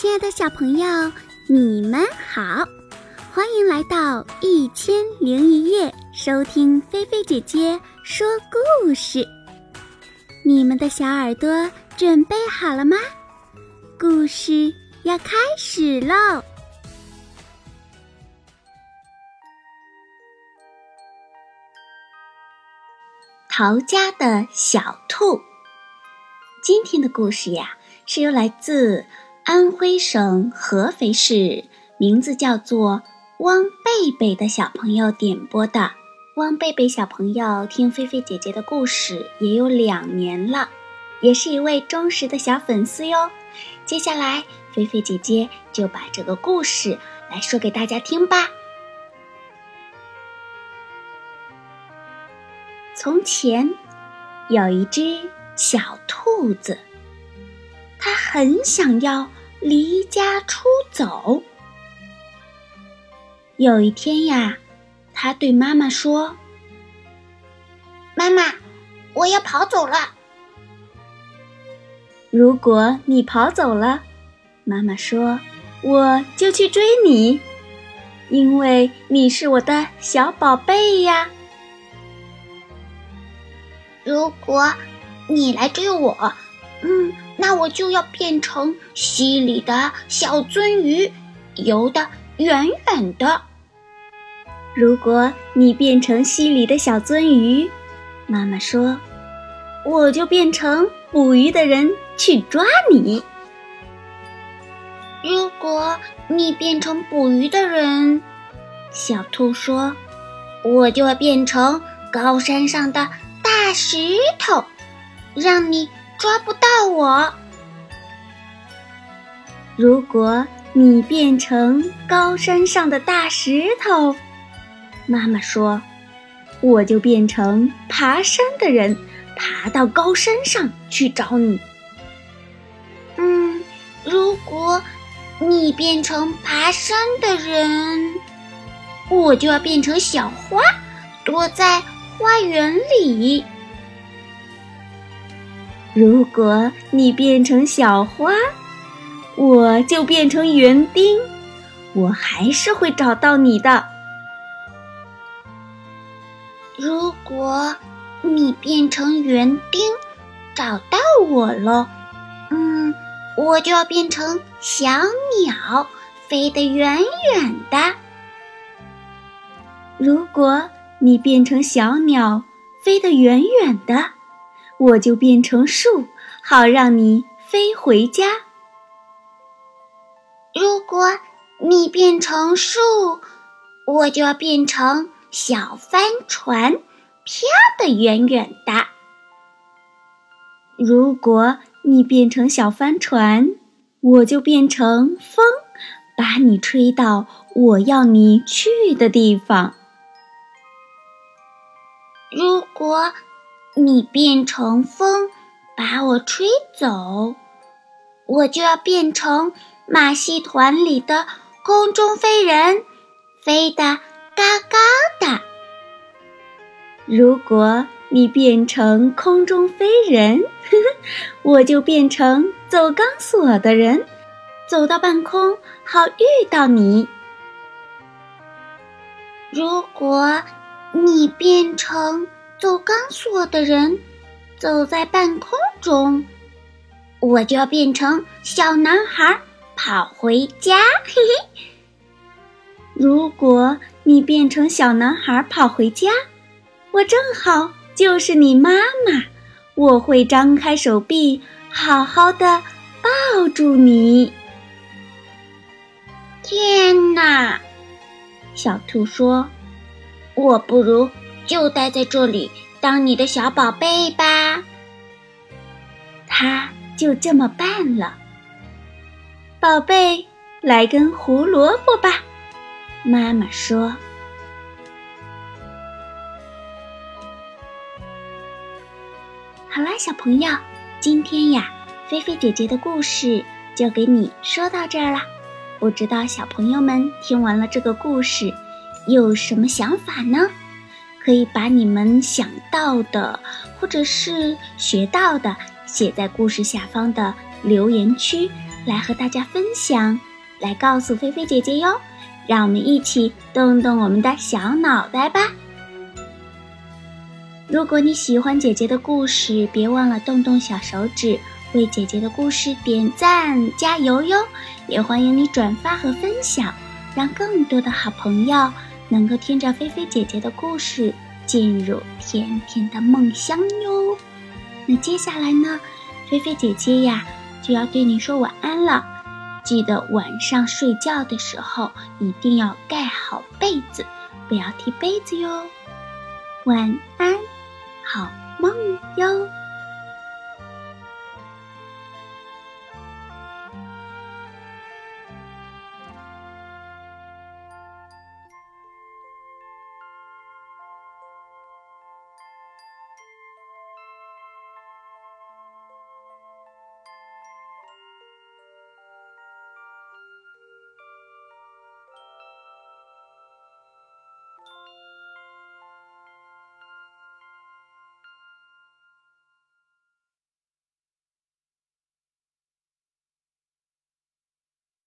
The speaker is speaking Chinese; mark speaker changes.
Speaker 1: 亲爱的小朋友，你们好，欢迎来到一千零一夜，收听菲菲姐姐说故事。你们的小耳朵准备好了吗？故事要开始喽！逃家的小兔。今天的故事呀，是由来自。安徽省合肥市，名字叫做汪贝贝的小朋友点播的。汪贝贝小朋友听菲菲姐姐的故事也有两年了，也是一位忠实的小粉丝哟。接下来，菲菲姐姐就把这个故事来说给大家听吧。从前，有一只小兔子，它很想要。离家出走。有一天呀，他对妈妈说：“
Speaker 2: 妈妈，我要跑走了。”
Speaker 1: 如果你跑走了，妈妈说：“我就去追你，因为你是我的小宝贝呀。”
Speaker 2: 如果你来追我，嗯。那我就要变成溪里的小鳟鱼，游得远远的。
Speaker 1: 如果你变成溪里的小鳟鱼，妈妈说，我就变成捕鱼的人去抓你。
Speaker 2: 如果你变成捕鱼的人，小兔说，我就要变成高山上的大石头，让你。抓不到我。
Speaker 1: 如果你变成高山上的大石头，妈妈说，我就变成爬山的人，爬到高山上去找你。
Speaker 2: 嗯，如果你变成爬山的人，我就要变成小花，躲在花园里。
Speaker 1: 如果你变成小花，我就变成园丁，我还是会找到你的。
Speaker 2: 如果你变成园丁，找到我了，嗯，我就要变成小鸟，飞得远远的。
Speaker 1: 如果你变成小鸟，飞得远远的。我就变成树，好让你飞回家。
Speaker 2: 如果你变成树，我就要变成小帆船，飘得远远的。
Speaker 1: 如果你变成小帆船，我就变成风，把你吹到我要你去的地方。
Speaker 2: 如果。你变成风，把我吹走，我就要变成马戏团里的空中飞人，飞得高高的。
Speaker 1: 如果你变成空中飞人，我就变成走钢索的人，走到半空好遇到你。
Speaker 2: 如果你变成……走钢索的人，走在半空中，我就要变成小男孩跑回家。嘿嘿。
Speaker 1: 如果你变成小男孩跑回家，我正好就是你妈妈，我会张开手臂，好好的抱住你。
Speaker 2: 天哪，小兔说：“我不如。”就待在这里当你的小宝贝吧。
Speaker 1: 他就这么办了。宝贝，来根胡萝卜吧，妈妈说。好啦，小朋友，今天呀，菲菲姐姐的故事就给你说到这儿啦。不知道小朋友们听完了这个故事有什么想法呢？可以把你们想到的，或者是学到的，写在故事下方的留言区，来和大家分享，来告诉菲菲姐姐哟。让我们一起动动我们的小脑袋吧。如果你喜欢姐姐的故事，别忘了动动小手指，为姐姐的故事点赞加油哟！也欢迎你转发和分享，让更多的好朋友能够听着菲菲姐姐的故事，进入甜甜的梦乡哟。那接下来呢，菲菲姐姐呀就要对你说晚安了，记得晚上睡觉的时候一定要盖好被子，不要踢被子哟。晚安。好梦哟。